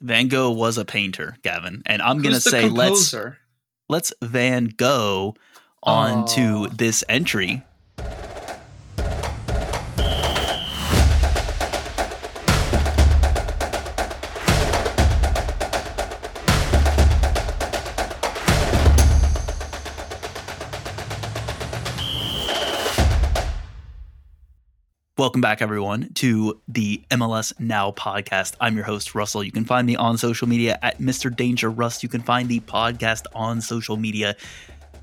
Van Gogh was a painter, Gavin, and I'm gonna Who's the say let's composer? let's Van Gogh onto Oh. this entry. Welcome back, everyone, to the MLS Now podcast. I'm your host, Russell. You can find me on social media at Mr. Danger Rust. You can find the podcast on social media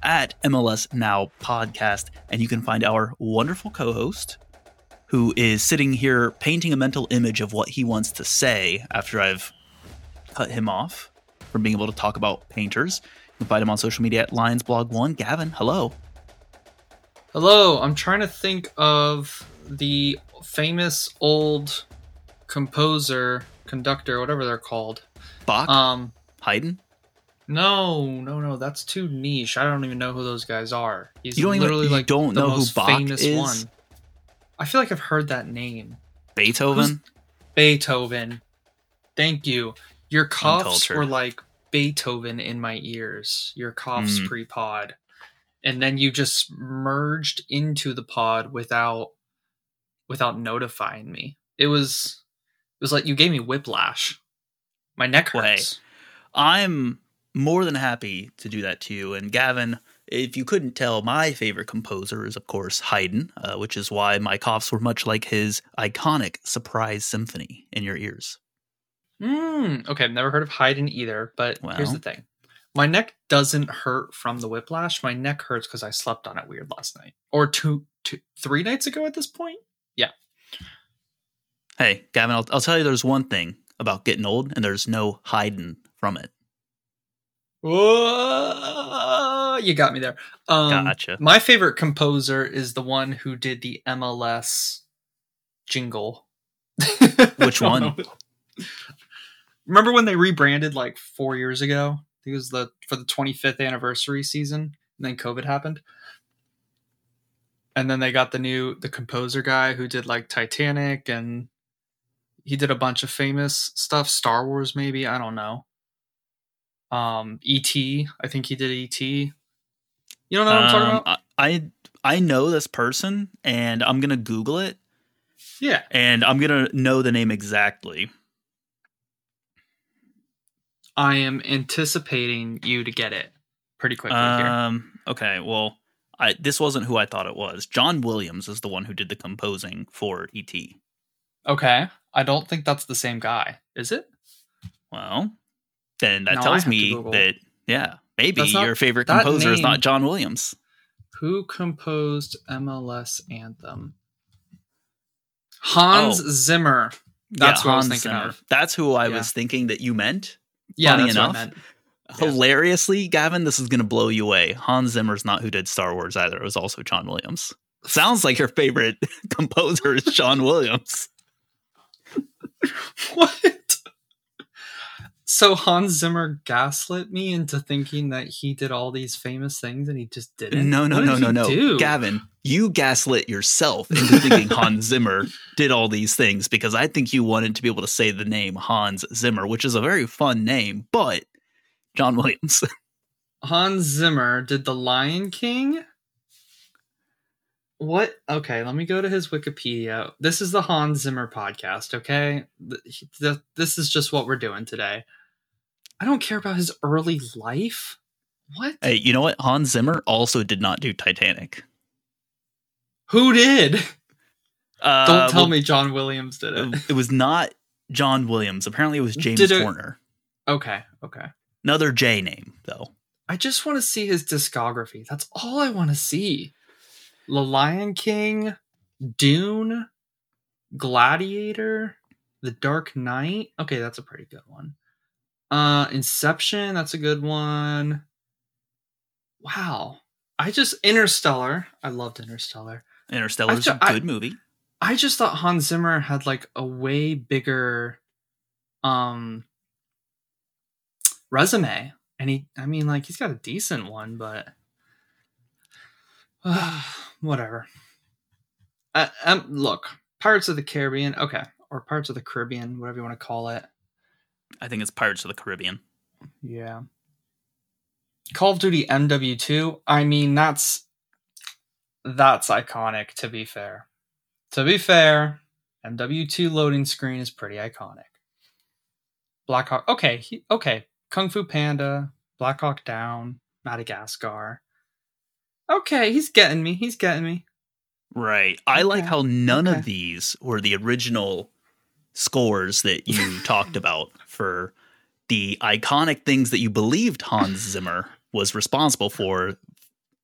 at MLS Now Podcast. And you can find our wonderful co host who is sitting here painting a mental image of what he wants to say after I've cut him off from being able to talk about painters. You can find him on social media at Lions Blog One. Gavin, hello. Hello, I'm trying to think of the famous old composer, conductor, whatever they're called. Bach, Um, Haydn. no, no, no, that's too niche. I don't even know who those guys are. He's You don't even- literally you like don't the know who most Bach famous is? one. I feel like I've heard that name. Beethoven. Beethoven. Thank you. Your coughs were like Beethoven in my ears. Your coughs Mm. pre-pod. And then you just merged into the pod without without notifying me. It was it was like you gave me whiplash. My neck Well, hey, hurts. I'm more than happy to do that to you. And Gavin, if you couldn't tell, my favorite composer is, of course, Haydn, uh, which is why my coughs were much like his iconic surprise symphony in your ears. Mm, okay, I've never heard of Haydn either, but here's the thing. My neck doesn't hurt from the whiplash. My neck hurts because I slept on it weird last night. Or two, two three nights ago at this point. Hey, Gavin, I'll, I'll tell you there's one thing about getting old, and there's no hiding from it. Whoa, you got me there. Um, Gotcha. My favorite composer is the one who did the MLS jingle. Which one? Remember when they rebranded like four years ago? I think it was the for the 25th anniversary season, and then COVID happened. And then they got the new the composer guy who did like Titanic and he did a bunch of famous stuff, Star Wars maybe, I don't know. Um E.T. I think he did E.T. You don't know what I'm talking Um, about? I, I know this person, and I'm gonna Google it, Yeah. and I'm gonna know the name exactly. I am anticipating you to get it pretty quickly here. Um. Okay. Well, I this wasn't who I thought it was. John Williams is the one who did the composing for ET. Okay. I don't think that's the same guy. Is it? Well, then that No, tells me that yeah, maybe not- your favorite composer is not John Williams. Who composed MLS Anthem? Hans Oh. Zimmer. That's Yeah, what I was Hans thinking Zimmer. of. That's who I Yeah. was thinking that you meant. Yeah, that's enough. what I meant. Yeah. Hilariously, Gavin, this is going to blow you away. Hans Zimmer's not who did Star Wars either. It was also John Williams. Sounds like your favorite composer is John Williams. What? So Hans Zimmer gaslit me into thinking that he did all these famous things and he just didn't. No, no, What no, no, no. do? Gavin, you gaslit yourself into thinking Hans Zimmer did all these things because I think you wanted to be able to say the name Hans Zimmer, which is a very fun name, but John Williams. Hans Zimmer did The Lion King. What? Okay, let me go to his Wikipedia. This is the Hans Zimmer podcast, okay? Th- th- This is just what we're doing today. I don't care about his early life. What? hey, you know what? Hans Zimmer also did not do Titanic. Who did? Uh, Don't tell well, me John Williams did it. It was not John Williams. Apparently, it was James Did it- Horner. Okay, okay. Another J name, though. I just want to see his discography. That's all I want to see. The Lion King, Dune, Gladiator, The Dark Knight. Okay, that's a pretty good one. Uh Inception, that's a good one. Wow. I just Interstellar. I loved Interstellar. Interstellar's a good movie. I just thought Hans Zimmer had like a way bigger um resume. And he I mean like he's got a decent one, but whatever. Uh, um look, Pirates of the Caribbean, okay, or Pirates of the Caribbean, whatever you want to call it. I think it's Pirates of the Caribbean. Yeah. Call of Duty MW2, I mean that's that's iconic to be fair. To be fair, MW2 loading screen is pretty iconic. Black Hawk okay, he, okay. Kung Fu Panda, Black Hawk Down, Madagascar. Okay, he's getting me. He's getting me. Right. I like how none Okay. of these were the original scores that you talked about for the iconic things that you believed Hans Zimmer was responsible for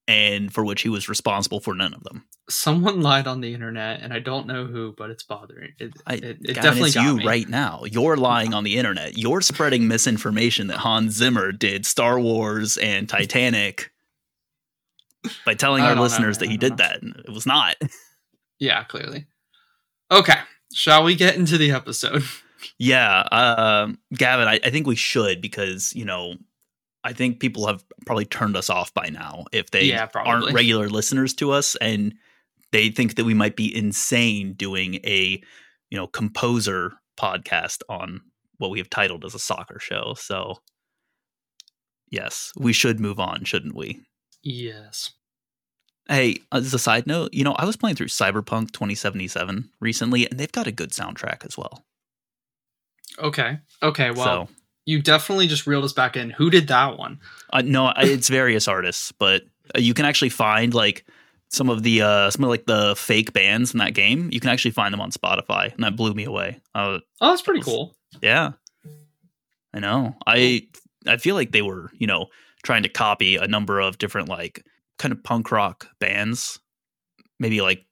and for which he was responsible for none of them. Someone lied on the internet, and I don't know who, but it's bothering. It, I, it, it Gavin, definitely it's you me. right now. You're lying on the internet. You're spreading misinformation that Hans Zimmer did Star Wars and Titanic by telling our don't know, listeners that he did don't that. and It was not. Yeah, clearly. Okay, shall we get into the episode? Yeah, um, Gavin, I, I think we should because you know, I think people have probably turned us off by now if they Yeah, aren't regular listeners to us, and they think that we might be insane doing a you know composer podcast on what we have titled as a soccer show. So, yes, we should move on, shouldn't we? Yes. Hey, as a side note, you know, I was playing through Cyberpunk 2077 recently, and they've got a good soundtrack as well. Okay. Okay. Well, so, you definitely just reeled us back in. Who did that one? Uh, no, it's various artists, but uh, you can actually find like some of the uh some of like the fake bands in that game. You can actually find them on Spotify, and that blew me away. Uh, Oh, that's pretty cool. yeah, I know. I I feel like they were you know trying to copy a number of different like kind of punk rock bands, maybe like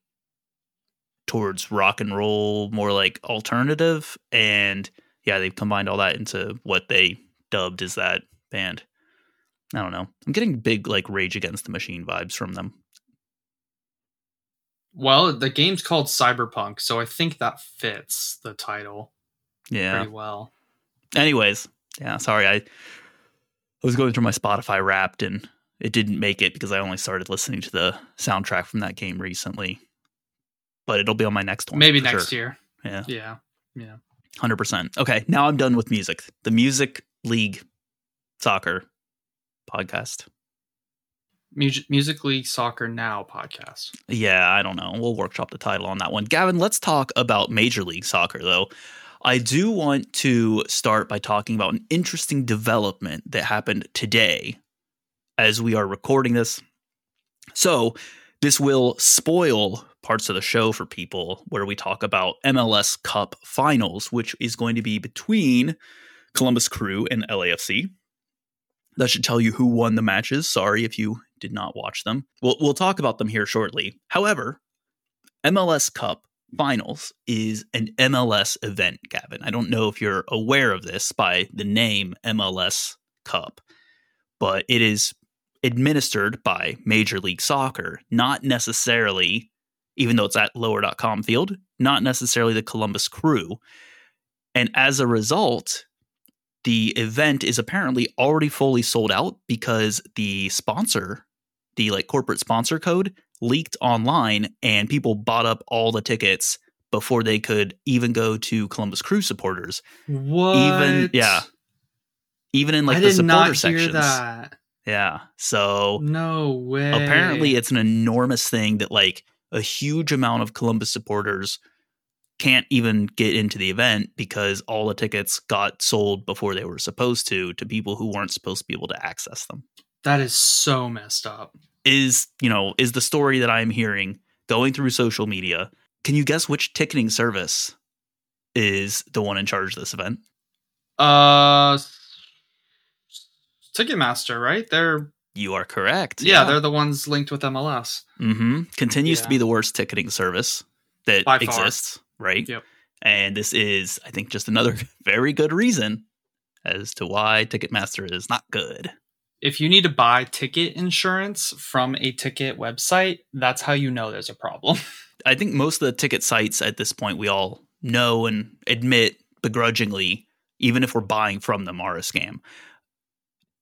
towards rock and roll, more like alternative, and yeah, they've combined all that into what they dubbed as that band. I don't know. I'm getting big like Rage Against the Machine vibes from them. Well, the game's called Cyberpunk, so I think that fits the title Yeah. pretty well. Anyways, yeah, sorry. I I was going through my Spotify Wrapped and it didn't make it because I only started listening to the soundtrack from that game recently. But it'll be on my next one. Maybe next sure. year. Yeah. Yeah. Yeah. 100%. Okay, now I'm done with music. The Music League Soccer podcast. Music, Music League Soccer Now podcast. Yeah, I don't know. We'll workshop the title on that one. Gavin, let's talk about Major League Soccer, though. I do want to start by talking about an interesting development that happened today as we are recording this. So, this will spoil parts of the show for people where we talk about MLS Cup finals, which is going to be between Columbus Crew and LAFC. That should tell you who won the matches. Sorry if you did not watch them. We'll we'll talk about them here shortly. However, MLS Cup Finals is an MLS event, Gavin. I don't know if you're aware of this by the name MLS Cup, but it is administered by Major League Soccer, not necessarily, even though it's at lower.com field, not necessarily the Columbus Crew. And as a result, the event is apparently already fully sold out because the sponsor, the like corporate sponsor code, leaked online and people bought up all the tickets before they could even go to Columbus Crew supporters. What? Even yeah. Even in like I the did supporter sections. that. Yeah. So No way. apparently it's an enormous thing that like a huge amount of Columbus supporters can't even get into the event because all the tickets got sold before they were supposed to to people who weren't supposed to be able to access them. that is so messed up. Is, you know, is the story that I'm hearing going through social media. Can you guess which ticketing service is the one in charge of this event? Uh, Ticketmaster, right? They're You are correct. yeah, they're the ones linked with MLS. hmm Continues to be the worst ticketing service that By far. exists, right? Yep. And this is, I think, just another very good reason as to why Ticketmaster is not good. If you need to buy ticket insurance from a ticket website, that's how you know there's a problem. I think most of the ticket sites at this point we all know and admit begrudgingly, even if we're buying from them, are a scam.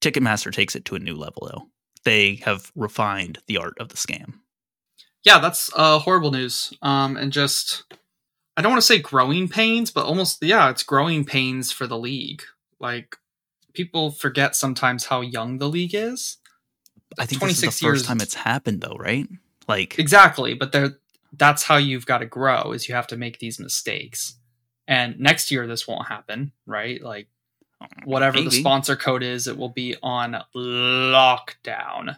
Ticketmaster takes it to a new level, though. They have refined the art of the scam. yeah, that's uh, horrible news. Um, and just I don't want to say growing pains, but almost yeah, it's growing pains for the league. Like people forget sometimes how young the league is. I think this is the 26 first years- time it's happened, though, right? Like, Exactly, but there that's how you've got to grow is you have to make these mistakes. And next year this won't happen, right? Like whatever the sponsor code is, it will be on lockdown.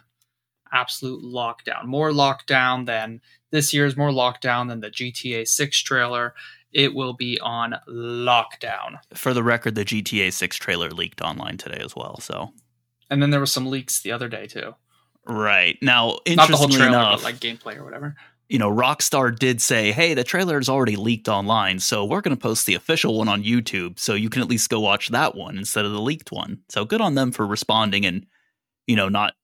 Absolute lockdown. More lockdown than this year's more lockdown than the GTA 6 trailer. It will be on lockdown. for the record, the GTA 6 trailer leaked online today as well. So, And then there were some leaks the other day too. right now, Not the whole trailer, enough, but like gameplay or whatever. You know, Rockstar did say, "Hey, the trailer is already leaked online, so we're going to post the official one on YouTube, so you can at least go watch that one instead of the leaked one." So good on them for responding and, you know, not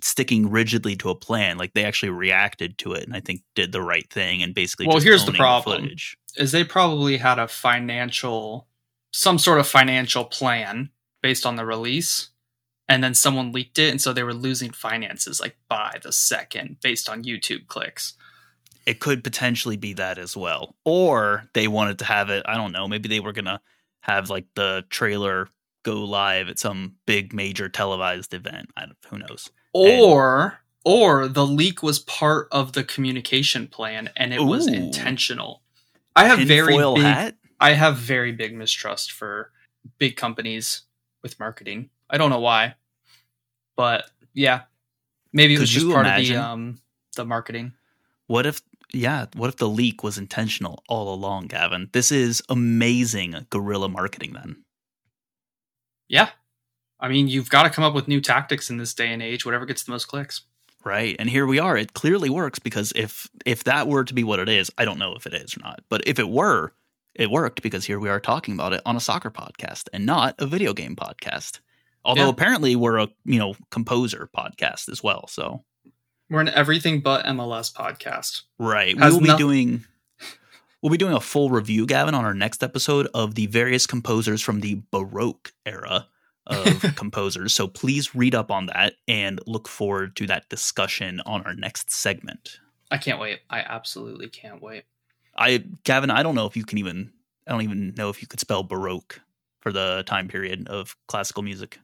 sticking rigidly to a plan. Like they actually reacted to it, and I think did the right thing and basically. Well, here's the problem. footage. is they probably had a financial some sort of financial plan based on the release and then someone leaked it and so they were losing finances like by the second based on youtube clicks it could potentially be that as well. Or they wanted to have it, I don't know, maybe they were going to have like the trailer go live at some big major televised event. I don't, who knows. or or the leak was part of the communication plan and it was intentional i have very big hat? i have very big mistrust for big companies with marketing i don't know why but yeah maybe it was just part imagine? of the um the marketing What if yeah, what if the leak was intentional all along, Gavin? This is amazing guerrilla marketing then. Yeah. I mean, you've got to come up with new tactics in this day and age, whatever gets the most clicks. Right. And here we are. It clearly works because if if that were to be what it is, I don't know if it is or not. But if it were, it worked because here we are talking about it on a soccer podcast and not a video game podcast. Although Yeah. apparently we're a, you know, composer podcast as well. So, We're an everything but MLS podcast. right. We will be doing we'll be doing a full review Gavin on our next episode of the various composers from the Baroque era of composers. So please read up on that and look forward to that discussion on our next segment. I can't wait. I absolutely can't wait. I Gavin, I don't know if you can even I don't even know if you could spell baroque for the time period of classical music.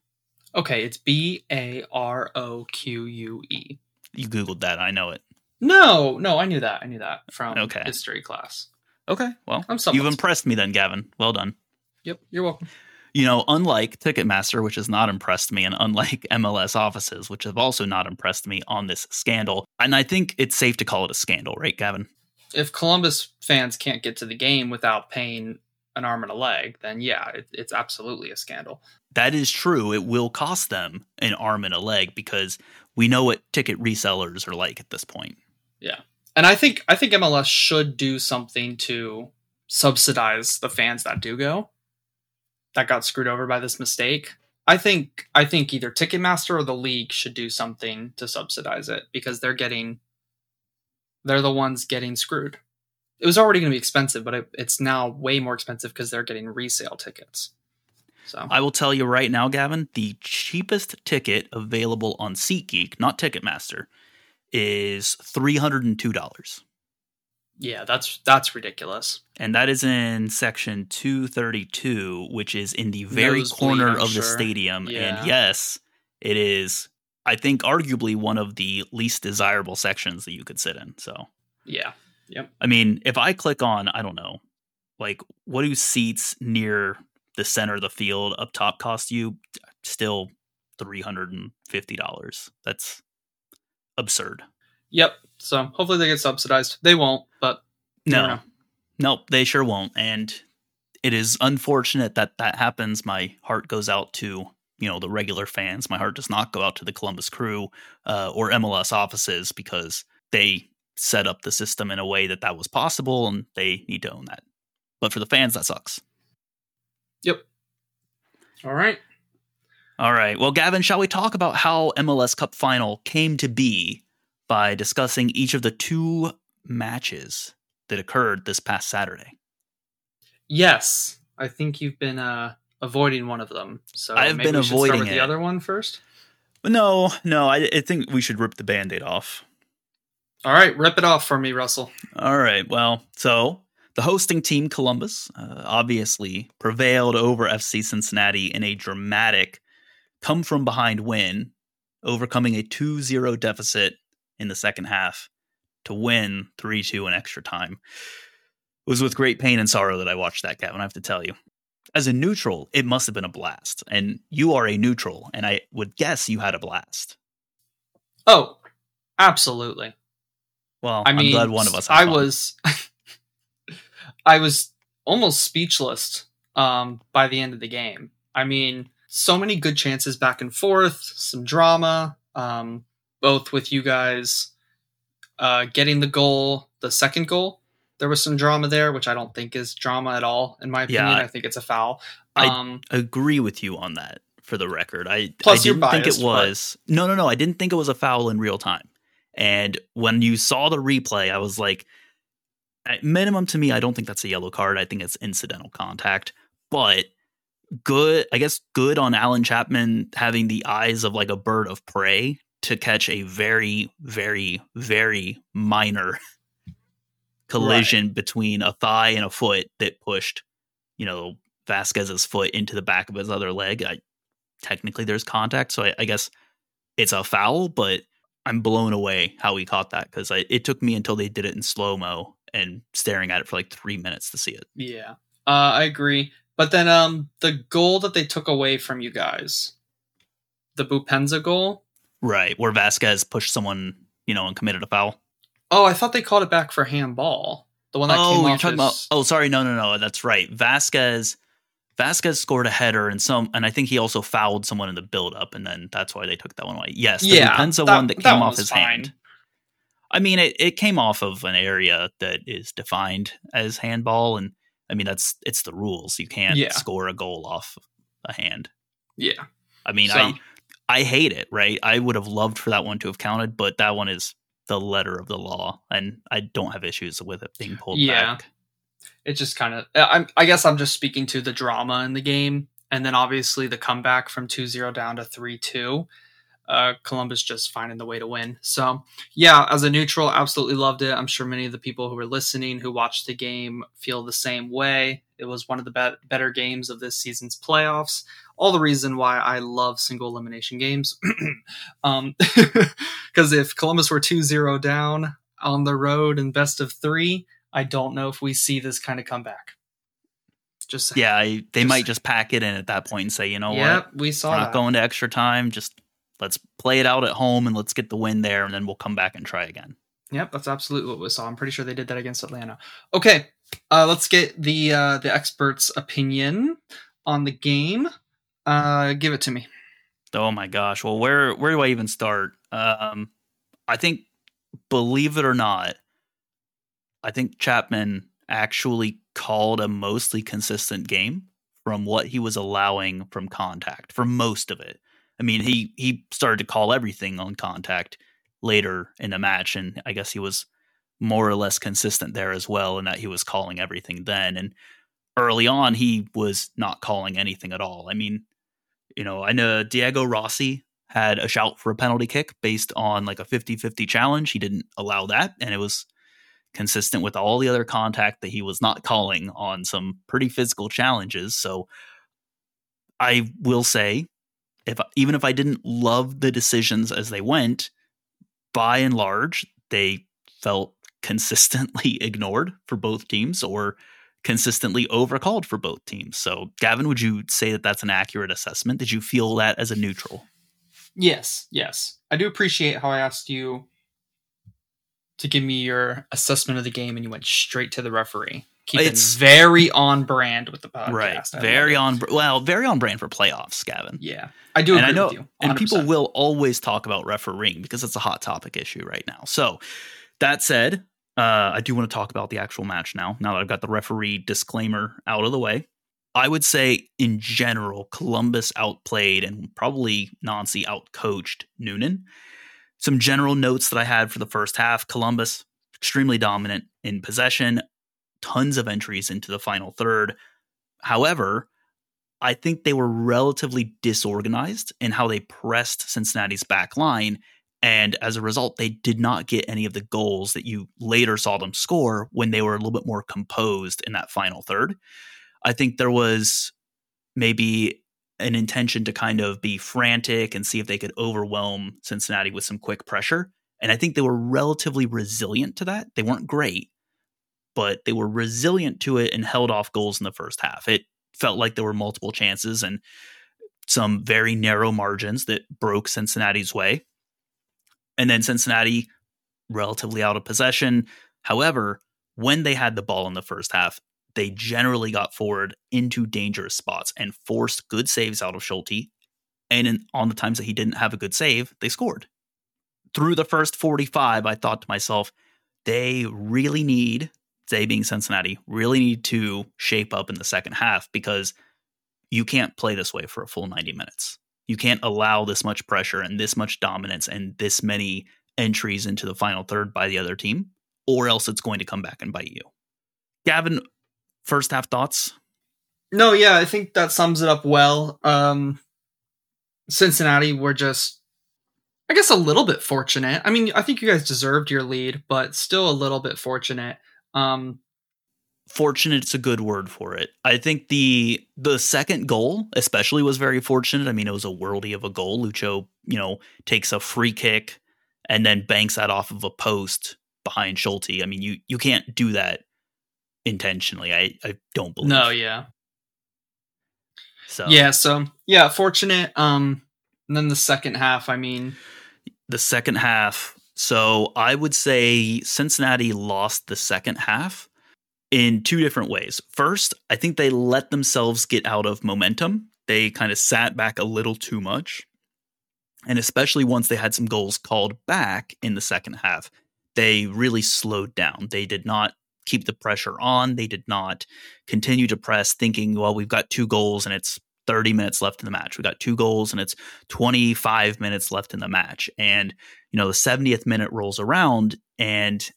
Okay, it's B A R O Q U E. You googled that, I know it. No, no, I knew that. I knew that from Okay. history class. Okay, well, I'm you've impressed me then, Gavin. Well done. Yep, you're welcome. You know, unlike Ticketmaster, which has not impressed me, and unlike MLS offices, which have also not impressed me on this scandal, and I think it's safe to call it a scandal, right, Gavin? If Columbus fans can't get to the game without paying an arm and a leg, then yeah, it, it's absolutely a scandal. That is true. It will cost them an arm and a leg because we know what ticket resellers are like at this point. Yeah. And I think I think MLS should do something to subsidize the fans that do go that got screwed over by this mistake. I think I think either Ticketmaster or the league should do something to subsidize it because they're getting they're the ones getting screwed. It was already going to be expensive, but it, it's now way more expensive because they're getting resale tickets. So I will tell you right now, Gavin, the cheapest ticket available on SeatGeek, not Ticketmaster, is $302. yeah, that's that's ridiculous. And that is in section 232, which is in the very Nosebleed, corner I'm of the stadium. Yeah. And yes, it is, I think, arguably one of the least desirable sections that you could sit in. So, Yeah. I mean, if I click on, I don't know, like what do seats near the center of the field up top cost you? Still $350. That's absurd. Yep. So hopefully they get subsidized. They won't, but No, nope, they sure won't. And it is unfortunate that that happens. My heart goes out to you know the regular fans. My heart does not go out to the Columbus Crew uh, or MLS offices because they set up the system in a way that that was possible, and they need to own that. But for the fans, that sucks. Yep. All right. All right. Well, Gavin, shall we talk about how MLS Cup Final came to be by discussing each of the two matches that occurred this past Saturday? Yes, I think you've been uh, avoiding one of them. So I've maybe been we should start avoiding with it. the other one first. No, no, I, I think we should rip the band aid off. All right, rip it off for me, Russell. All right. Well, so The hosting team, Columbus, uh, obviously prevailed over FC Cincinnati in a dramatic come from behind win, overcoming a 2 0 deficit in the second half to win 3 2 in extra time. It was with great pain and sorrow that I watched that, Gavin, I have to tell you. As a neutral, it must have been a blast. And you are a neutral, and I would guess you had a blast. Oh, absolutely. Well, I mean, I'm glad one of us. I fun. was, I was almost speechless um, by the end of the game. I mean, so many good chances back and forth, some drama, um, both with you guys uh, getting the goal, the second goal. There was some drama there, which I don't think is drama at all, in my opinion. Yeah. I think it's a foul. I- Um, agree with you on that. For the record, I Plus I didn't think biased, it but- was. No, no, no. I didn't think it was a foul in real time. And when you saw the replay, I was like, at minimum to me, I don't think that's a yellow card. I think it's incidental contact. But good, I guess, good on Allen Chapman having the eyes of like a bird of prey to catch a very, very, very minor collision between a thigh and a foot that pushed, you know, Vazquez's foot into the back of his other leg. I, technically, there's contact, so I, I guess it's a foul. But I'm blown away how he caught that because it took me until they did it in slow mo and staring at it for like three minutes to see it. Yeah, uh, I agree. But then um, the goal that they took away from you guys, the Boupendza goal. Right, where Vazquez pushed someone, you know, and committed a foul. Oh, I thought they called it back for handball. The one that oh, came you're off talking his- about. Oh, sorry, no, no, no. That's right. Vazquez, Vazquez scored a header, and some, and I think he also fouled someone in the build-up, and then that's why they took that one away. Yes, the Yeah, Boupendza that- one that that came off his fine. hand. I mean, it, it came off of an area that is defined as handball, and I mean that's it's the rules. You can't Yeah. score a goal off a hand. Yeah. I mean, So- I I hate it. Right? I would have loved for that one to have counted, but that one is the letter of the law, and I don't have issues with it being pulled Yeah. back. it just kind of uh, I, I guess i'm just speaking to the drama in the game and then obviously the comeback from 2-0 down to 3-2 uh, columbus just finding the way to win. So yeah as a neutral absolutely loved it. I'm sure many of the people who are listening who watched the game feel the same way. It was one of the bet better games of this season's playoffs. All the reason why i love single elimination games. Um because if columbus were 2-0 down on the road in best of three I don't know if we see this kind of comeback. Just Yeah, I, they Just- might just pack it in at that point and say, you know yep, what, we saw we're that. not going to extra time. Just let's play it out at home and let's get the win there, and then we'll come back and try again. Yep, that's absolutely what we saw. I'm pretty sure they did that against Atlanta. Okay, uh, let's get the uh, the expert's opinion on the game. Uh, give it to me. Oh my gosh. Well, where where do I even start? Um, I think, believe it or not, I think Chapman actually called a mostly consistent game from what he was allowing from contact for most of it. I mean, he he started to call everything on contact later in the match, and I guess he was more or less consistent there as well, in that he was calling everything then. And early on, he was not calling anything at all. I mean, you know, I know Diego Rossi had a shout for a penalty kick based on like a 50 50 challenge. He didn't allow that, and it was consistent with all the other contact that he was not calling on some pretty physical challenges. So I will say, if even if I didn't love the decisions as they went, by and large, they felt consistently ignored for both teams or consistently overcalled for both teams. So, Gavin, would you say that that's an accurate assessment? Did you feel that as a neutral? Yes, yes. I do appreciate how I asked you to give me your assessment of the game, and you went straight to the referee. Keeping It's- very on brand with the podcast. right. I Very on, well, very on brand for playoffs, Gavin. Yeah, I do and agree I know, with you. and people will always talk about refereeing because it's a hot topic issue right now. So, that said, uh, I do want to talk about the actual match now. Now that I've got the referee disclaimer out of the way, I would say in general, Columbus outplayed and probably Nancy outcoached Noonan. Some general notes that I had for the first half: Columbus extremely dominant in possession, tons of entries into the final third. However, I think they were relatively disorganized in how they pressed Cincinnati's back line And as a result, they did not get any of the goals that you later saw them score when they were a little bit more composed in that final third. I think there was maybe an intention to kind of be frantic and see if they could overwhelm Cincinnati with some quick pressure. And I think they were relatively resilient to that. They weren't great, but they were resilient to it and held off goals in the first half. It felt like there were multiple chances and some very narrow margins that broke Cincinnati's way. And then Cincinnati relatively out of possession. However, when they had the ball in the first half, they generally got forward into dangerous spots and forced good saves out of Schulte. And in, on the times that he didn't have a good save, they scored. Through the first 45, I thought to myself, they really need, they being Cincinnati, really need to shape up in the second half because you can't play this way for a full 90 minutes. You can't allow this much pressure and this much dominance and this many entries into the final third by the other team, or else it's going to come back and bite you. Gavin, first half thoughts? No, yeah, I think that sums it up well. Um, Cincinnati were just, I guess, a little bit fortunate. I mean, I think you guys deserved your lead, but still a little bit fortunate. Um, fortunate—it's a good word for it. I think the the second goal, especially, was very fortunate. I mean, it was a worldy of a goal. Lucho, you know, takes a free kick and then banks that off of a post behind Schulte. I mean, you you can't do that intentionally. I, I don't believe. No, yeah. So yeah, so yeah, fortunate. Um, and then the second half. I mean, the second half. So I would say Cincinnati lost the second half in two different ways. First, I think they let themselves get out of momentum. They kind of sat back a little too much. And especially once they had some goals called back in the second half, they really slowed down. They did not keep the pressure on. They did not continue to press, thinking, well, we've got two goals and it's 30 minutes left in the match. We got two goals and it's 25 minutes left in the match. And, you know, the 70th minute rolls around. And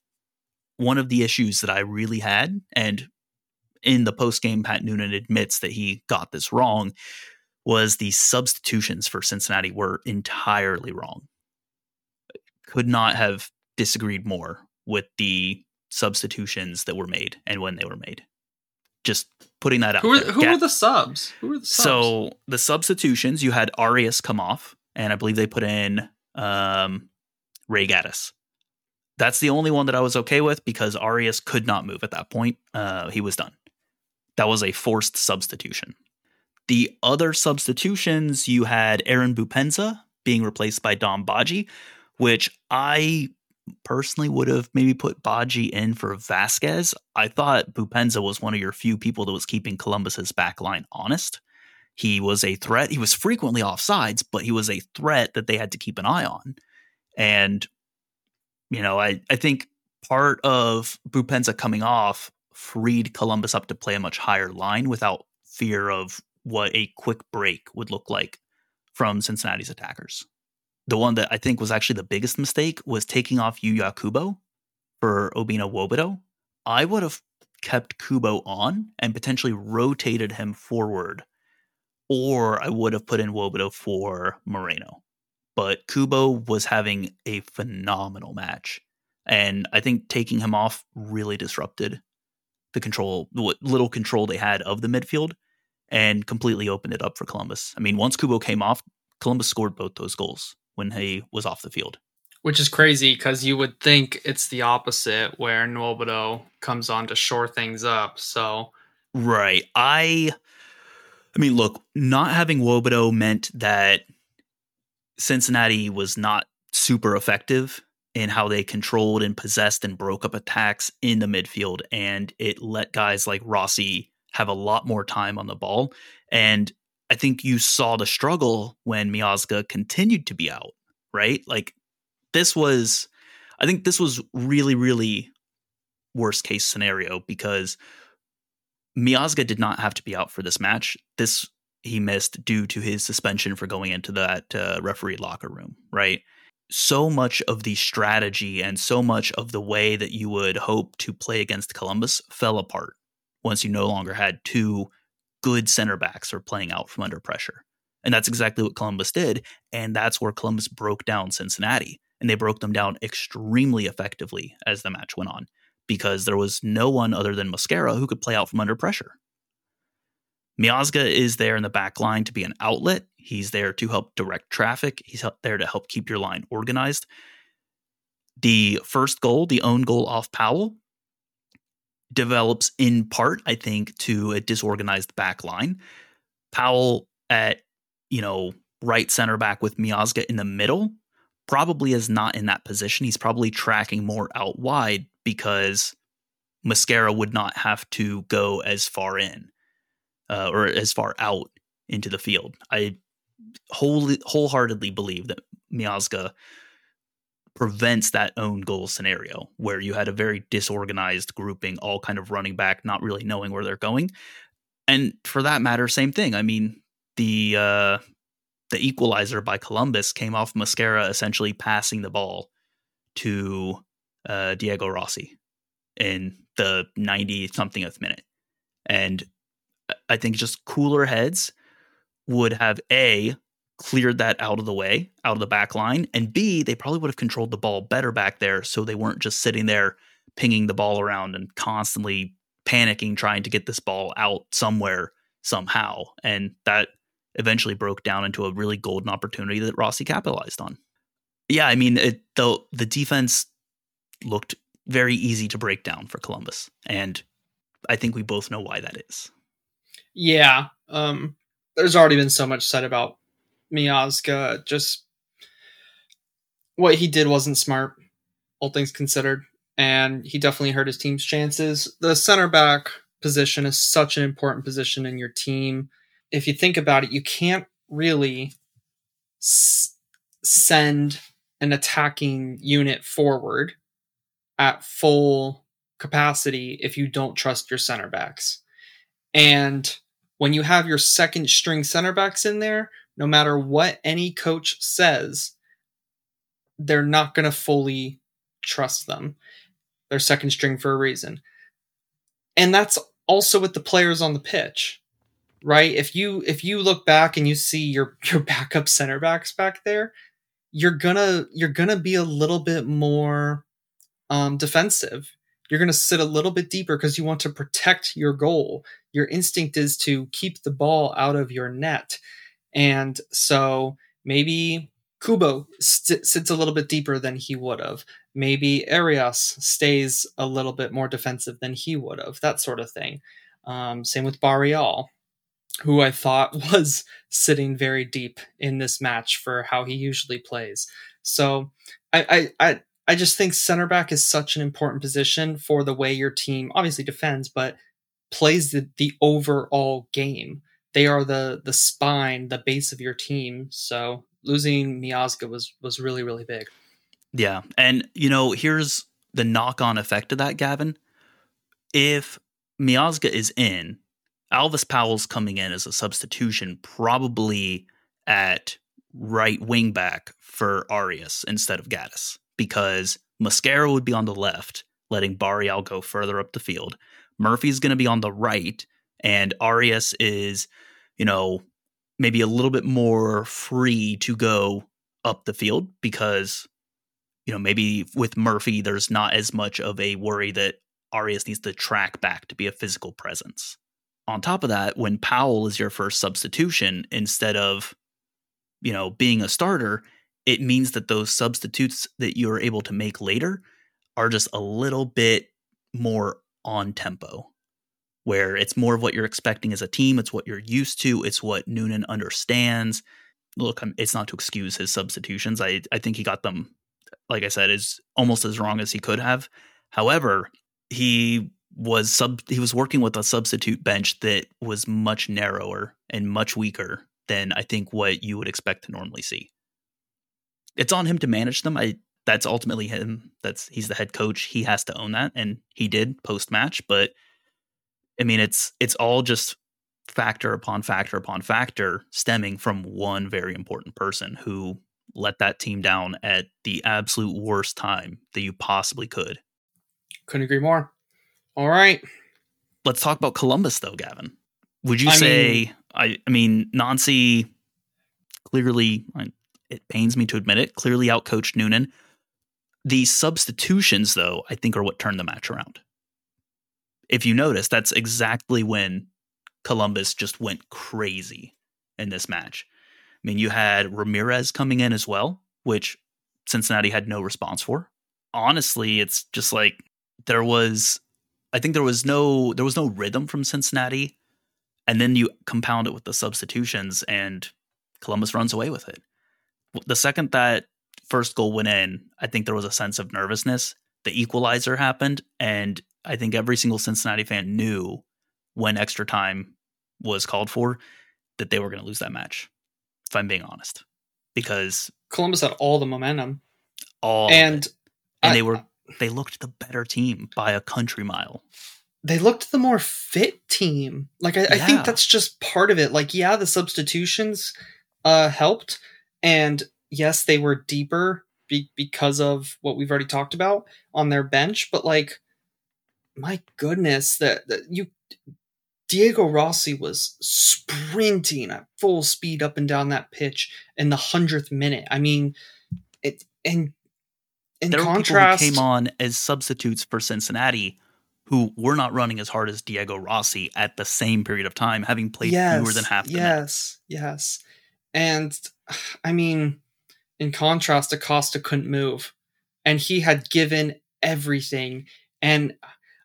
one of the issues that I really had, and in the post game, Pat Noonan admits that he got this wrong, was the substitutions for Cincinnati were entirely wrong. Could not have disagreed more with the substitutions that were made and when they were made. Just putting that out. Who, are, who were the subs? Who were the subs? So the substitutions, you had Arias come off, and I believe they put in um, Ray Gaddis. That's the only one that I was okay with because Arias could not move at that point. Uh, he was done. That was a forced substitution. The other substitutions, you had Aaron Boupendza being replaced by Dom Badji, which I personally would have maybe put Badji in for Vazquez. I thought Boupendza was one of your few people that was keeping Columbus's back line honest. He was a threat. He was frequently offsides, but he was a threat that they had to keep an eye on. And, you know, I, I think part of Boupendza coming off freed Columbus up to play a much higher line without fear of what a quick break would look like from Cincinnati's attackers the one that I think was actually the biggest mistake was taking off Yuya Kubo for Obinna Nwobodo. I would have kept Kubo on and potentially rotated him forward, or I would have put in Nwobodo for Moreno. But Kubo was having a phenomenal match. And I think taking him off really disrupted the control, what little control they had of the midfield and completely opened it up for Columbus. I mean, once Kubo came off, Columbus scored both those goals when he was off the field. Which is crazy because you would think it's the opposite where Nwobodo comes on to shore things up. So Right. I I mean, look, not having Nwobodo meant that Cincinnati was not super effective in how they controlled and possessed and broke up attacks in the midfield. And it let guys like Rossi have a lot more time on the ball. And I think you saw the struggle when Miazga continued to be out, right? Like this was, I think this was really, really worst case scenario because Miazga did not have to be out for this match. This he missed due to his suspension for going into that uh, referee locker room, right? So much of the strategy and so much of the way that you would hope to play against Columbus fell apart once you no longer had two good center backs are playing out from under pressure. And that's exactly what Columbus did. And that's where Columbus broke down Cincinnati. and they broke them down extremely effectively as the match went on because there was no one other than Mosquera who could play out from under pressure. Miazga is there in the back line to be an outlet. He's there to help direct traffic. He's there to help keep your line organized. The first goal, the own goal off Powell, develops in part, I think, to a disorganized back line. Powell at, you know, right center back with Miazga in the middle probably is not in that position. He's probably tracking more out wide because Mosquera would not have to go as far in uh, or as far out into the field. I wholly, wholeheartedly believe that Miazga prevents that own goal scenario where you had a very disorganized grouping, all kind of running back, not really knowing where they're going. And for that matter, same thing. I mean, the uh, the equalizer by Columbus came off Mosquera essentially passing the ball to uh, Diego Rossi in the 90 somethingth minute. And I think just cooler heads would have A, cleared that out of the way, out of the back line, and B, they probably would have controlled the ball better back there so they weren't just sitting there pinging the ball around and constantly panicking trying to get this ball out somewhere somehow. And that eventually broke down into a really golden opportunity that Rossi capitalized on. Yeah, I mean, it, the the defense looked very easy to break down for Columbus, and I think we both know why that is. Yeah, um, there's already been so much said about Miazga. Just what he did wasn't smart, all things considered, and he definitely hurt his team's chances. The center back position is such an important position in your team. If you think about it, you can't really s- send an attacking unit forward at full capacity if you don't trust your center backs. And when you have your second string center backs in there, no matter what any coach says, they're not going to fully trust them. They're second string for a reason. And that's also with the players on the pitch. Right? If you if you look back and you see your your backup center backs back there, you're gonna you're gonna be a little bit more um, defensive. You're going to sit a little bit deeper because you want to protect your goal. Your instinct is to keep the ball out of your net. And so maybe Kubo st- sits a little bit deeper than he would have. Maybe Arias stays a little bit more defensive than he would have. That sort of thing. Um, same with Barreal, who I thought was sitting very deep in this match for how he usually plays. So I, I, I I just think center back is such an important position for the way your team obviously defends, but plays the, the overall game. They are the the spine, the base of your team. So losing Miazga was was really really big. Yeah, and you know here's the knock on effect of that, Gavin. If Miazga is in, Alvas Powell's coming in as a substitution, probably at right wing back for Arias instead of Gaddis because Mosquera would be on the left, letting Barreal go further up the field. Murphy's going to be on the right, and Arias is, you know, maybe a little bit more free to go up the field because, you know, maybe with Murphy, there's not as much of a worry that Arias needs to track back to be a physical presence. On top of that, when Powell is your first substitution instead of, you know, being a starter, it means that those substitutes that you're able to make later are just a little bit more on tempo where it's more of what you're expecting as a team it's what you're used to it's what noonan understands. Look it's not to excuse his substitutions i i think he got them like i said is almost as wrong as he could have. However he was sub he was working with a substitute bench that was much narrower and much weaker than i think what you would expect to normally see it's on him to manage them. I that's ultimately him. That's he's the head coach. He has to own that, and he did post match. But I mean, it's it's all just factor upon factor upon factor, stemming from one very important person who let that team down at the absolute worst time that you possibly could. Couldn't agree more. All right. Let's talk about Columbus, though, Gavin. Would you I say? Mean, I I mean, Nancy clearly it pains me to admit it, clearly outcoached Noonan. The substitutions, though, I think are what turned the match around. If you notice, that's exactly when Columbus just went crazy in this match. I mean, you had Ramirez coming in as well, which Cincinnati had no response for. Honestly, it's just like there was I think there was no there was no rhythm from Cincinnati and then you compound it with the substitutions and Columbus runs away with it. The second that first goal went in, I think there was a sense of nervousness. The equalizer happened and I think every single Cincinnati fan knew when extra time was called for that they were going to lose that match. If I'm being honest, because Columbus had all the momentum, all and and I- they were they looked the better team by a country mile. they looked the more fit team. Like I, I think that's just part of it. Like yeah, the substitutions uh, helped, and yes, they were deeper be- because of what we've already talked about on their bench. But like, my goodness, that, that you Diego Rossi was sprinting at full speed up and down that pitch in the hundredth minute. I mean, it and in there contrast, came on as substitutes for Cincinnati who were not running as hard as Diego Rossi at the same period of time, having played fewer than half the. Yes, yes. And I mean, in contrast, Acosta couldn't move, and he had given everything. And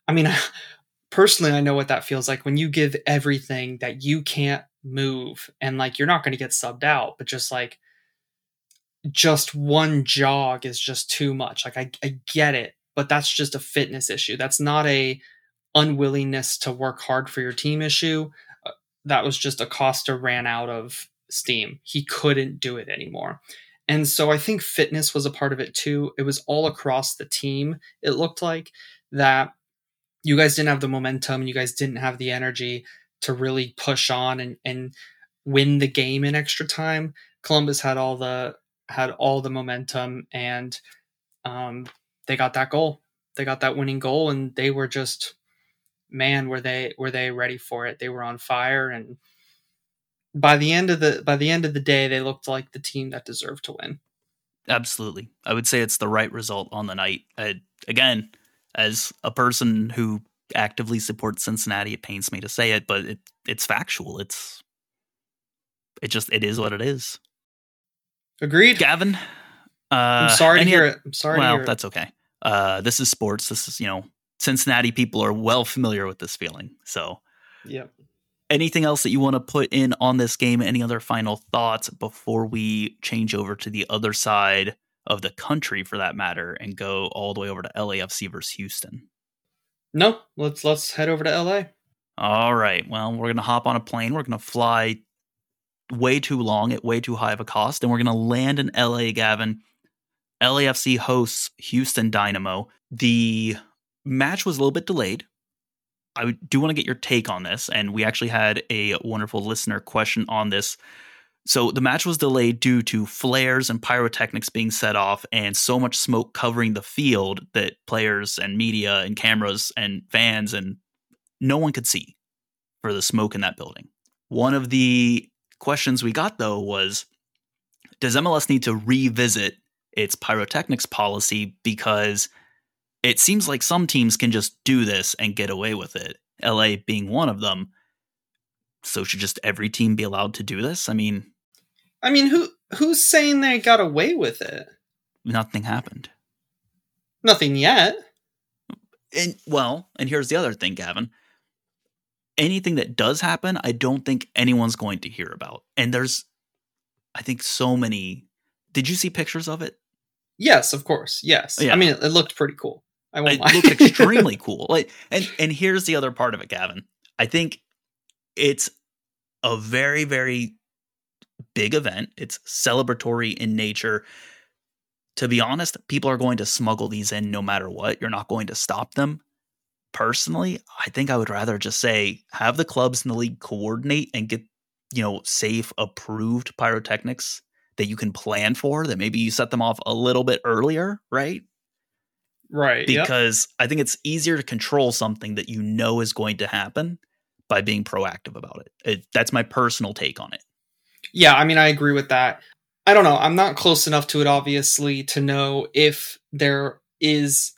I mean, personally, I know what that feels like when you give everything that you can't move, and like you're not going to get subbed out, but just like just one jog is just too much. Like I, I get it, but that's just a fitness issue. That's not a unwillingness to work hard for your team issue. Uh, That was just Acosta ran out of steam. He couldn't do it anymore. And so I think fitness was a part of it too. It was all across the team. It looked like that you guys didn't have the momentum, you guys didn't have the energy to really push on and, and win the game in extra time. Columbus had all the had all the momentum and um, they got that goal. They got that winning goal and they were just man were they were they ready for it. They were on fire and by the end of the by the end of the day they looked like the team that deserved to win. Absolutely. I would say it's the right result on the night. Uh, again, as a person who actively supports Cincinnati, it pains me to say it, but it it's factual. It's it just it is what it is. Agreed. Gavin, uh, I'm sorry to hear it. I'm sorry to well, that's okay. Uh, this is sports. This is you know Cincinnati people are well familiar with this feeling. So Yep. Anything else that you want to put in on this game? Any other final thoughts before we change over to the other side of the country, for that matter, and go all the way over to LAFC versus Houston? No, let's let's head over to LA. All right. Well, we're gonna hop on a plane. We're gonna fly way too long at way too high of a cost, and we're gonna land in LA. Gavin, LAFC hosts Houston Dynamo. The match was a little bit delayed. I do want to get your take on this, and we actually had a wonderful listener question on this. So the match was delayed due to flares and pyrotechnics being set off, and so much smoke covering the field that players and media and cameras and fans and no one could see for the smoke in that building. One of the questions we got though was Does MLS need to revisit its pyrotechnics policy because it seems like some teams can just do this and get away with it, LA being one of them. So should just every team be allowed to do this? I mean, I mean, who who's saying they got away with it? nothing happened. Nothing yet. And well, and here's the other thing, Gavin. Anything that does happen, I don't think anyone's going to hear about. And there's I think so many Did you see pictures of it? Yes, of course. Yes. Yeah. I mean, it, it looked pretty cool. I won't It lie. looked extremely cool. Like and and here's the other part of it, Gavin. I think it's a very very big event. It's celebratory in nature. To be honest, people are going to smuggle these in no matter what. You're not going to stop them. Personally, I think I would rather just say have the clubs in the league coordinate and get, you know, safe approved pyrotechnics that you can plan for that maybe you set them off a little bit earlier, right? Right. yep. because I think it's easier to control something that you know is going to happen by being proactive about it. it. That's my personal take on it. Yeah, I mean, I agree with that. I don't know. I'm not close enough to it, obviously, to know if there is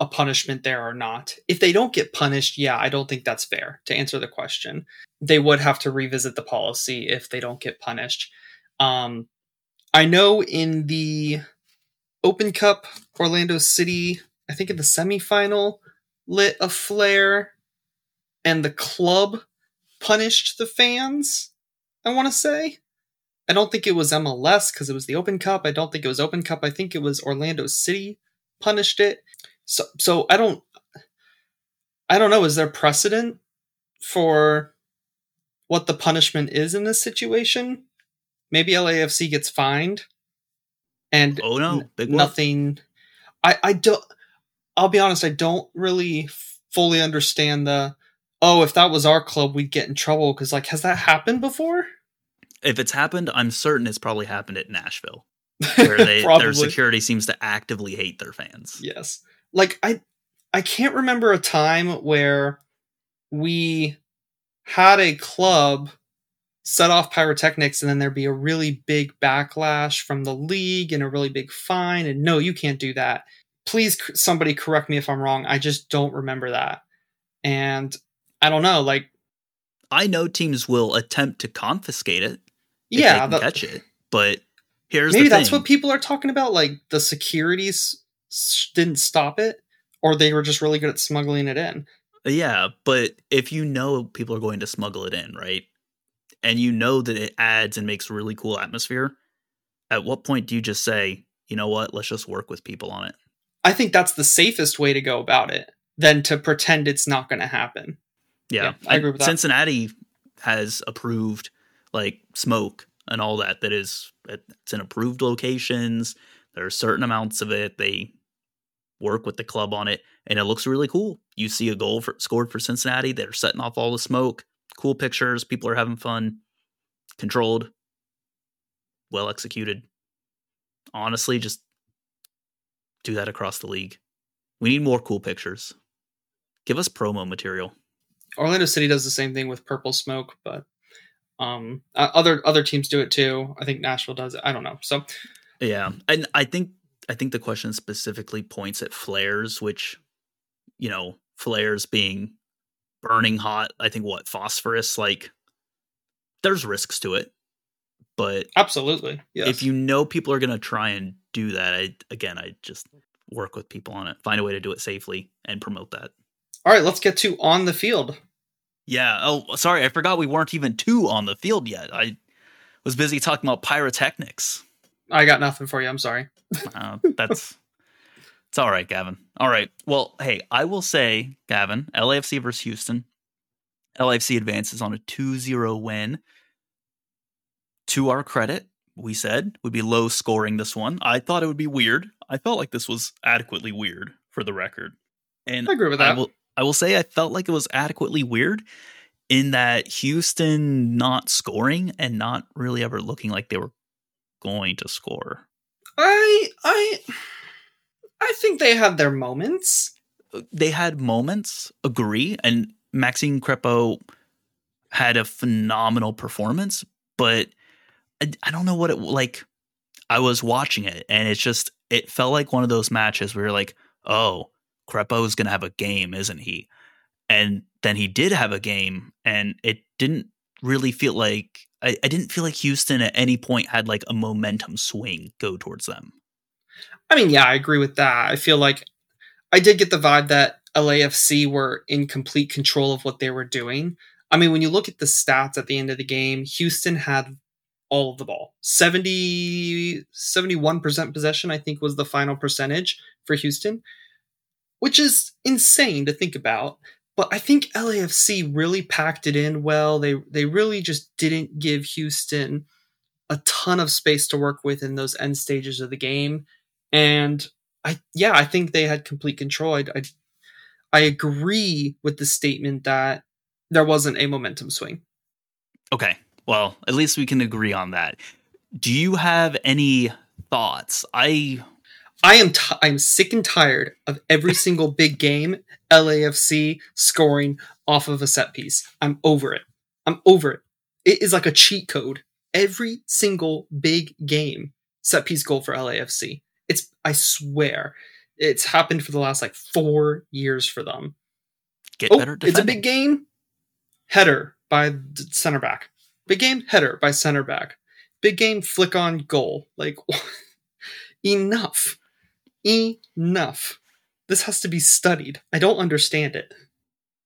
a punishment there or not. If they don't get punished, yeah, I don't think that's fair to answer the question. They would have to revisit the policy if they don't get punished. Um, I know in the Open Cup, Orlando City, I think in the semifinal, lit a flare, and the club punished the fans. I want to say. I don't think it was MLS because it was the Open Cup. I don't think it was Open Cup. I think it was Orlando City punished it. So so I don't I don't know, is there precedent for what the punishment is in this situation? Maybe LAFC gets fined and Oh no, big nothing I I don't I'll be honest, I don't really fully understand the oh, if that was our club, we'd get in trouble because like has that happened before? If it's happened, I'm certain it's probably happened at Nashville, where they their security seems to actively hate their fans. Yes, like I I can't remember a time where we had a club set off pyrotechnics and then there'd be a really big backlash from the league and a really big fine and no you can't do that. Please somebody correct me if i'm wrong. I just don't remember that. And i don't know like i know teams will attempt to confiscate it yeah catch it but here's maybe that's what people are talking about like the securities didn't stop it or they were just really good at smuggling it in. Yeah but if you know people are going to smuggle it in right and you know that it adds and makes really cool atmosphere at what point do you just say you know what? Let's just work with people on it. I think that's the safest way to go about it than to pretend it's not going to happen. Yeah, yeah I agree with that. cincinnati has approved like smoke and all that that is it's in approved locations. There are certain amounts of it. They work with the club on it and it looks really cool. You see a goal for, scored for cincinnati. They're setting off all the smoke cool pictures people are having fun controlled well executed honestly just do that across the league we need more cool pictures give us promo material orlando city does the same thing with purple smoke but um, other other teams do it too. I think Nashville does it. I don't know. So yeah, and I think I think the question specifically points at flares, which you know flares being burning hot. I think what phosphorus like there's risks to it, but absolutely, yes. if you know people are going to try and do that, I again I just work with people on it, find a way to do it safely, and promote that. All right, let's get to on the field. Yeah. Oh, sorry. I forgot we weren't even two on the field yet. I was busy talking about pyrotechnics. I got nothing for you. I'm sorry. uh, that's it's all right, Gavin. All right. Well, hey, I will say, Gavin, LAFC versus Houston. LAFC advances on a 2-0 win. To our credit, we said we'd be low scoring this one. I thought it would be weird. I felt like this was adequately weird for the record. And I agree with that. I will, I will say I felt like it was adequately weird in that Houston not scoring and not really ever looking like they were going to score. I I I think they had their moments. They had moments, agree, and Maxime Crépeau had a phenomenal performance, but I, I don't know what it like. I was watching it, and it's just it felt like one of those matches where you're like, oh, Crépeau is going to have a game, isn't he? And then he did have a game, and it didn't really feel like I, I didn't feel like Houston at any point had like a momentum swing go towards them. I mean, yeah, I agree with that. I feel like I did get the vibe that LAFC were in complete control of what they were doing. I mean, when you look at the stats at the end of the game, Houston had all of the ball. 70 71% possession I think was the final percentage for Houston which is insane to think about. But I think LAFC really packed it in well. They they really just didn't give Houston a ton of space to work with in those end stages of the game. And I yeah, I think they had complete control. I, I, I agree with the statement that there wasn't a momentum swing. Okay. Well, at least we can agree on that. Do you have any thoughts? I I am t- I'm sick and tired of every single big game LAFC scoring off of a set piece. I'm over it. I'm over it. It is like a cheat code every single big game set piece goal for LAFC. It's I swear, it's happened for the last like four years for them. Get Oh, better it's a big game. Header by the center back. Big game header by center back. Big game flick on goal. Like enough. Enough. This has to be studied. I don't understand it.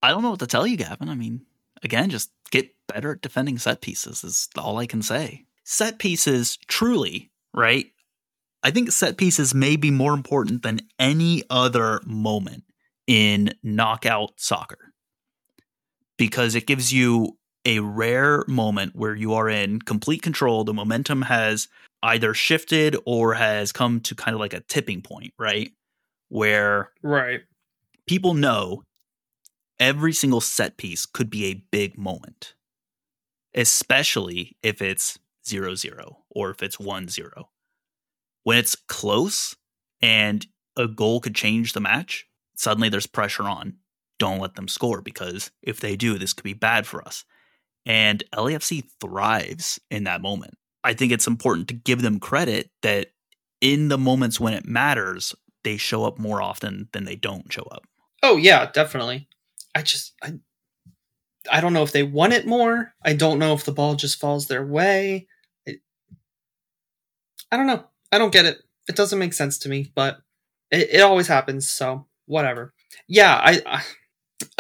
I don't know what to tell you, Gavin. I mean, again, just get better at defending set pieces is all I can say. Set pieces, truly, right? I think set pieces may be more important than any other moment in knockout soccer because it gives you a rare moment where you are in complete control. The momentum has either shifted or has come to kind of like a tipping point, right? Where Right. people know every single set piece could be a big moment, especially if it's 0 0 or if it's 1 0. When it's close and a goal could change the match, suddenly there's pressure on. Don't let them score because if they do, this could be bad for us. And LAFC thrives in that moment. I think it's important to give them credit that in the moments when it matters, they show up more often than they don't show up. Oh yeah, definitely. I just I I don't know if they want it more. I don't know if the ball just falls their way. I, I don't know. I don't get it. It doesn't make sense to me, but it, it always happens, so whatever. Yeah, I, I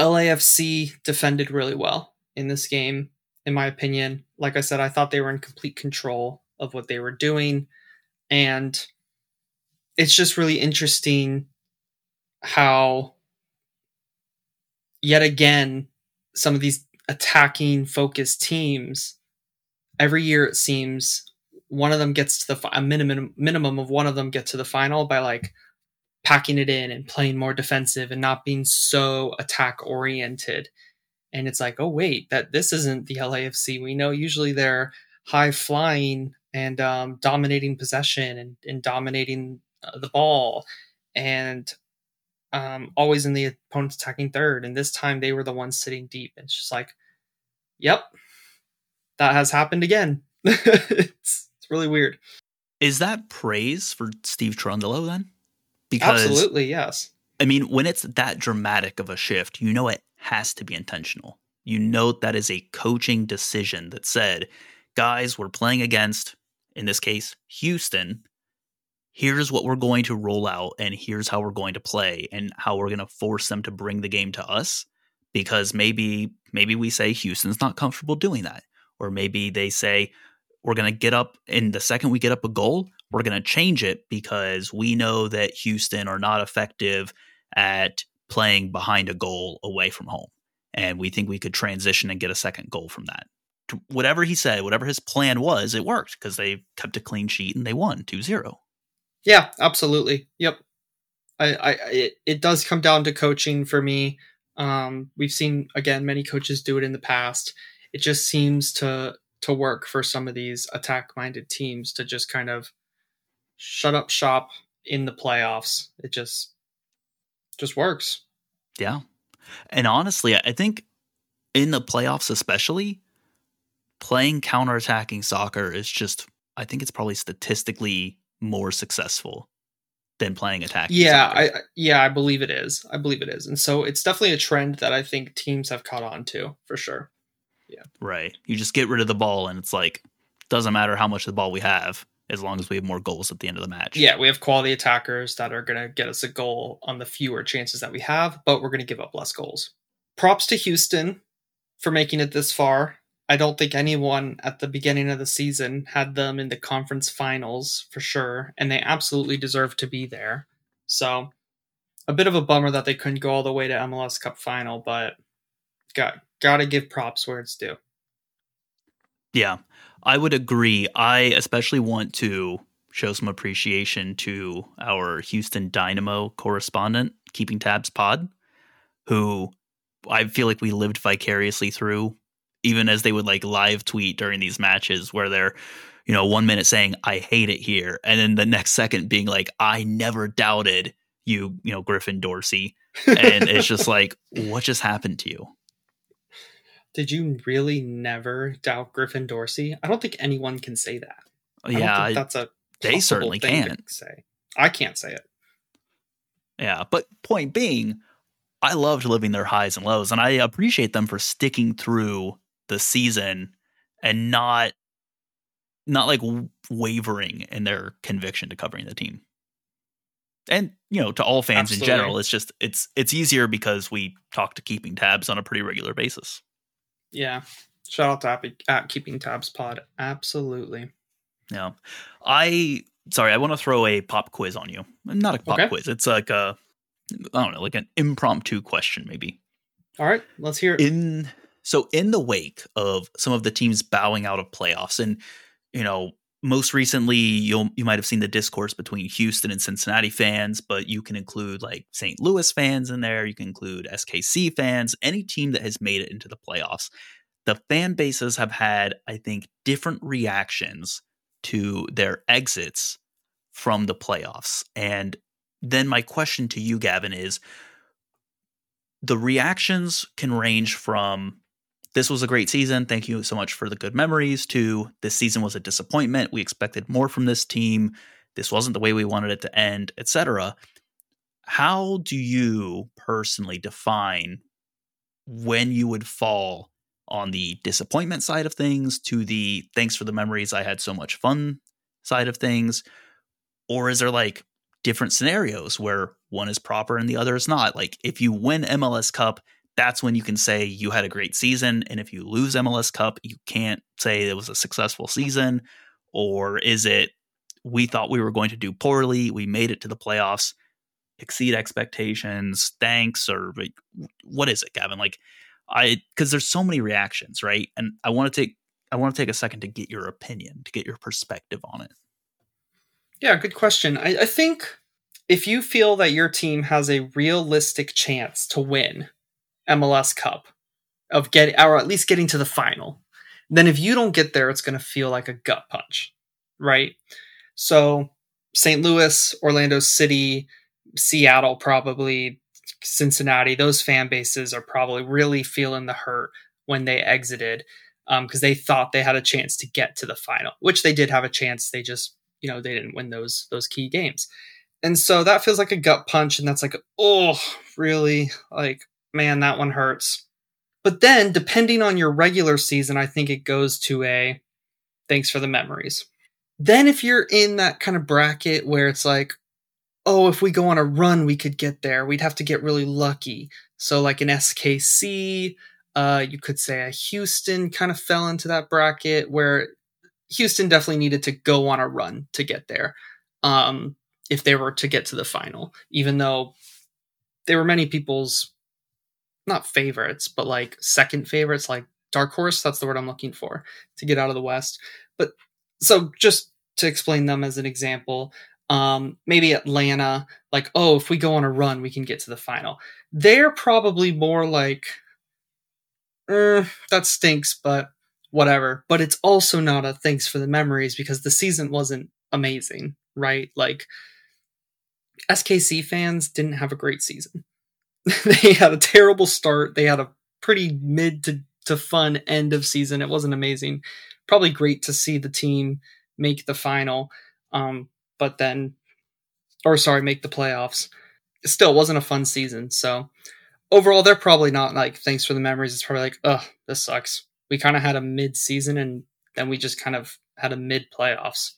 LAFC defended really well in this game in my opinion. Like I said, I thought they were in complete control of what they were doing and it's just really interesting how yet again some of these attacking focused teams every year it seems one of them gets to the a minimum minimum of one of them get to the final by like packing it in and playing more defensive and not being so attack oriented and it's like oh wait that this isn't the LAFC we know usually they're high flying and um, dominating possession and, and dominating uh, the ball and um, always in the opponent's attacking third. And this time they were the ones sitting deep. And it's just like, yep, that has happened again. it's, it's really weird. Is that praise for Steve Trundle then? Because Absolutely, yes. I mean, when it's that dramatic of a shift, you know it has to be intentional. You know that is a coaching decision that said, guys, we're playing against, in this case, Houston. Here's what we're going to roll out, and here's how we're going to play, and how we're going to force them to bring the game to us. Because maybe, maybe we say Houston's not comfortable doing that, or maybe they say we're going to get up, and the second we get up a goal, we're going to change it because we know that Houston are not effective at playing behind a goal away from home. And we think we could transition and get a second goal from that. Whatever he said, whatever his plan was, it worked because they kept a clean sheet and they won 2 0. Yeah, absolutely. Yep. I, I it, it does come down to coaching for me. Um, we've seen again many coaches do it in the past. It just seems to to work for some of these attack minded teams to just kind of shut up shop in the playoffs. It just just works. Yeah. And honestly, I think in the playoffs, especially, playing counterattacking soccer is just, I think it's probably statistically more successful than playing attack. Yeah, soccer. I I- yeah, I believe it is. I believe it is. And so it's definitely a trend that I think teams have caught on to for sure. Right. You just get rid of the ball, and it's like, doesn't matter how much of the ball we have, as long as we have more goals at the end of the match. Yeah, we have quality attackers that are going to get us a goal on the fewer chances that we have, but we're going to give up less goals. Props to Houston for making it this far. I don't think anyone at the beginning of the season had them in the conference finals for sure, and they absolutely deserve to be there. So, a bit of a bummer that they couldn't go all the way to MLS Cup final, but got got to give props where it's due. Yeah, I would agree. I especially want to show some appreciation to our Houston Dynamo correspondent, Keeping Tabs Pod, who I feel like we lived vicariously through, even as they would like live tweet during these matches where they're, you know, one minute saying, I hate it here. And then the next second being like, I never doubted you, you know, Griffin Dorsey. And it's just like, what just happened to you? Did you really never doubt Griffin Dorsey? I don't think anyone can say that. Yeah, think that's a they certainly can't say. I can't say it. Yeah, but point being, I loved living their highs and lows, and I appreciate them for sticking through the season and not not like wavering in their conviction to covering the team. And you know, to all fans in general, it's just it's it's easier because we talk to keeping tabs on a pretty regular basis. Yeah. Shout out to App- at Keeping Tabs Pod. Absolutely. Yeah, I sorry, I want to throw a pop quiz on you. Not a pop Okay. quiz. It's like a I don't know, like an impromptu question maybe. All right, let's hear it. in so in the wake of some of the teams bowing out of playoffs and you know most recently you'll you might have seen the discourse between Houston and Cincinnati fans but you can include like St. Louis fans in there you can include SKC fans any team that has made it into the playoffs the fan bases have had I think different reactions to their exits from the playoffs and then my question to you Gavin is the reactions can range from this was a great season. Thank you so much for the good memories. To this season was a disappointment. We expected more from this team. This wasn't the way we wanted it to end, etc. How do you personally define when you would fall on the disappointment side of things to the thanks for the memories I had so much fun side of things? Or is there like different scenarios where one is proper and the other is not? Like if you win MLS Cup, that's when you can say you had a great season. And if you lose MLS Cup, you can't say it was a successful season. Or is it we thought we were going to do poorly, we made it to the playoffs, exceed expectations, thanks, or what is it, Gavin? Like I because there's so many reactions, right? And I want to take I want to take a second to get your opinion, to get your perspective on it. Yeah, good question. I, I think if you feel that your team has a realistic chance to win MLS Cup, of getting or at least getting to the final, then if you don't get there, it's going to feel like a gut punch, right? So, St. Louis, Orlando City, Seattle, probably Cincinnati, those fan bases are probably really feeling the hurt when they exited um, because they thought they had a chance to get to the final, which they did have a chance. They just, you know, they didn't win those those key games, and so that feels like a gut punch, and that's like, oh, really, like, man, that one hurts. But then, depending on your regular season, I think it goes to a thanks for the memories. Then, if you're in that kind of bracket where it's like, oh, if we go on a run, we could get there. We'd have to get really lucky. So, like an SKC, uh, you could say a Houston kind of fell into that bracket where Houston definitely needed to go on a run to get there um, if they were to get to the final, even though there were many people's not favorites, but like second favorites, like dark horse. That's the word I'm looking for to get out of the West. But so just to explain them as an example, um, maybe Atlanta, like, oh, if we go on a run, we can get to the final. They're probably more like, eh, that stinks, but whatever. But it's also not a thanks for the memories because the season wasn't amazing, right? Like, SKC fans didn't have a great season. they had a terrible start. They had a pretty mid to, to fun end of season. It wasn't amazing. Probably great to see the team make the final. Um, but then, or sorry, make the playoffs. It still wasn't a fun season. So overall, they're probably not like, thanks for the memories. It's probably like, oh, this sucks. We kind of had a mid season and then we just kind of had a mid playoffs.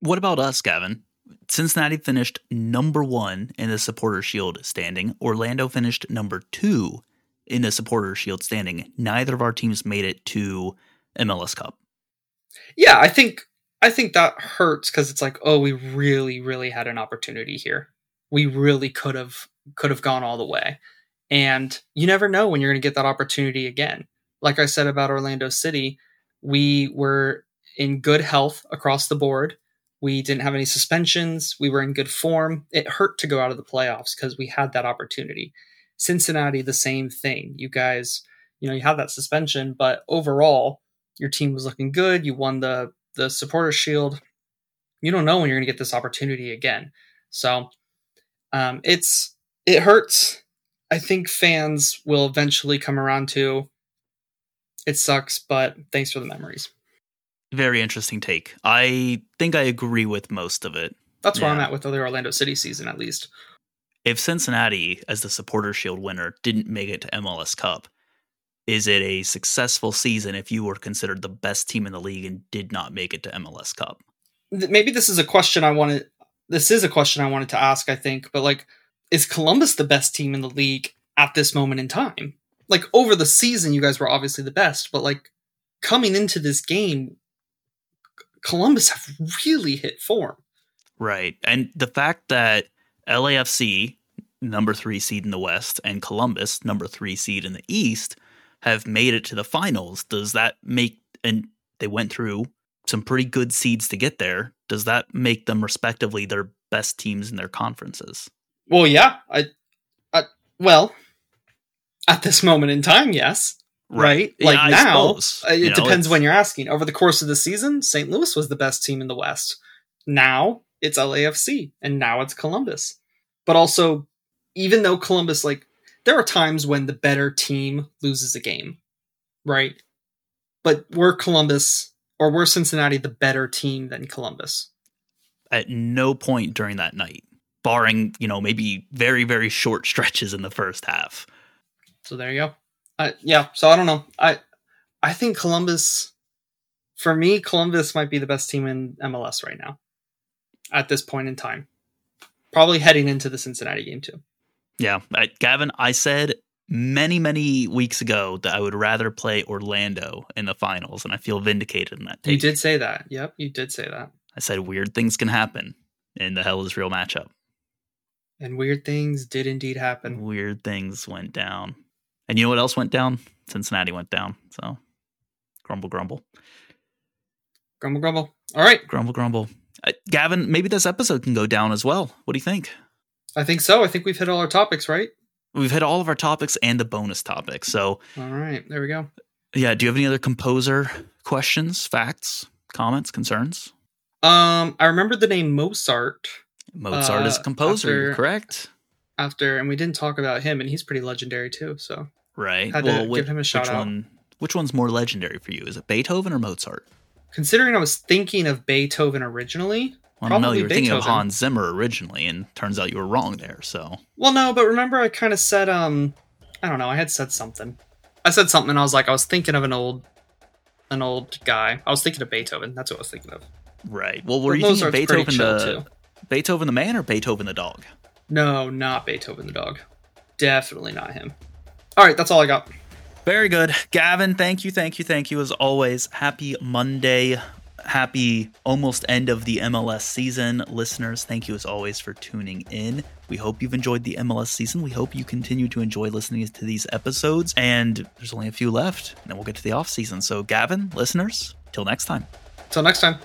What about us, Gavin? Cincinnati finished number one in the Supporter Shield standing. Orlando finished number two in the Supporter Shield standing. Neither of our teams made it to MLS Cup. Yeah, I think I think that hurts because it's like, oh, we really, really had an opportunity here. We really could have could have gone all the way. And you never know when you're going to get that opportunity again. Like I said about Orlando City, we were in good health across the board. We didn't have any suspensions. We were in good form. It hurt to go out of the playoffs because we had that opportunity. Cincinnati, the same thing. You guys, you know, you had that suspension, but overall, your team was looking good. You won the the supporter shield. You don't know when you're going to get this opportunity again. So um, it's it hurts. I think fans will eventually come around to It sucks, but thanks for the memories. Very interesting take. I think I agree with most of it. That's where I'm at with the Orlando City season, at least. If Cincinnati, as the Supporter Shield winner, didn't make it to MLS Cup, is it a successful season if you were considered the best team in the league and did not make it to MLS Cup? Maybe this is a question I wanted. This is a question I wanted to ask. I think, but like, is Columbus the best team in the league at this moment in time? Like over the season, you guys were obviously the best, but like coming into this game, Columbus have really hit form. Right. And the fact that LAFC, number three seed in the West, and Columbus, number three seed in the East, have made it to the finals, does that make, and they went through some pretty good seeds to get there, does that make them respectively their best teams in their conferences? Well, yeah, I, I well, at this moment in time, yes. Right? Like now. Uh, It You depends it's- when you're asking. Over the course of the season, St. Louis was the best team in the West. Now it's LAFC, and now it's Columbus. But also, even though Columbus, like, there are times when the better team loses a game, right? But we're Columbus or we're Cincinnati the better team than Columbus. at no point during that night, barring, you know, maybe very, very short stretches in the first half. So there you go. Uh, yeah. So I don't know. I I think Columbus, for me, Columbus might be the best team in MLS right now, at this point in time. Probably heading into the Cincinnati game too. Yeah, I, Gavin, I said many, many weeks ago that I would rather play Orlando in the finals, and I feel vindicated in that. You did say that. Yep, you did say that. I said weird things can happen in the Hell is Real matchup. And weird things did indeed happen. Weird things went down, and you know what else went down? Cincinnati went down. So, grumble, grumble, Grumble, grumble. All right. grumble, grumble. Uh, Gavin, maybe this episode can go down as well. What do you think? I think so. I think we've hit all our topics, right? We've hit all of our topics and the bonus topic. So, All right. There we go. yeah, do you have any other composer questions, facts, comments, concerns? Um, I remember the name Mozart Mozart is a Uh, composer, after- correct? After, and we didn't talk about him, and he's pretty legendary too. So Right. had to well, give which, him a shout which out. one? Which one's more legendary for you? Is it Beethoven or Mozart? considering I was thinking of Beethoven originally, Well, no, Probably you were thinking of Beethoven. Hans Zimmer originally, and turns out you were wrong there. So Well, no, but remember I kind of said, um, I don't know, I had said something. I said something. And I was like, I was thinking of an old, an old guy. I was thinking of Beethoven. That's what I was thinking of. right. Well, were But you thinking of Beethoven the Beethoven the man or Beethoven the dog? No, not Beethoven the dog. Definitely not him. All right, that's all I got. Very good, Gavin. Thank you, thank you, thank you as always. Happy Monday. Happy almost end of the MLS season. Listeners, thank you as always for tuning in. We hope you've enjoyed the MLS season. We hope you continue to enjoy listening to these episodes. And there's only a few left, and then we'll get to the off season. So, Gavin, listeners, till next time. Till next time.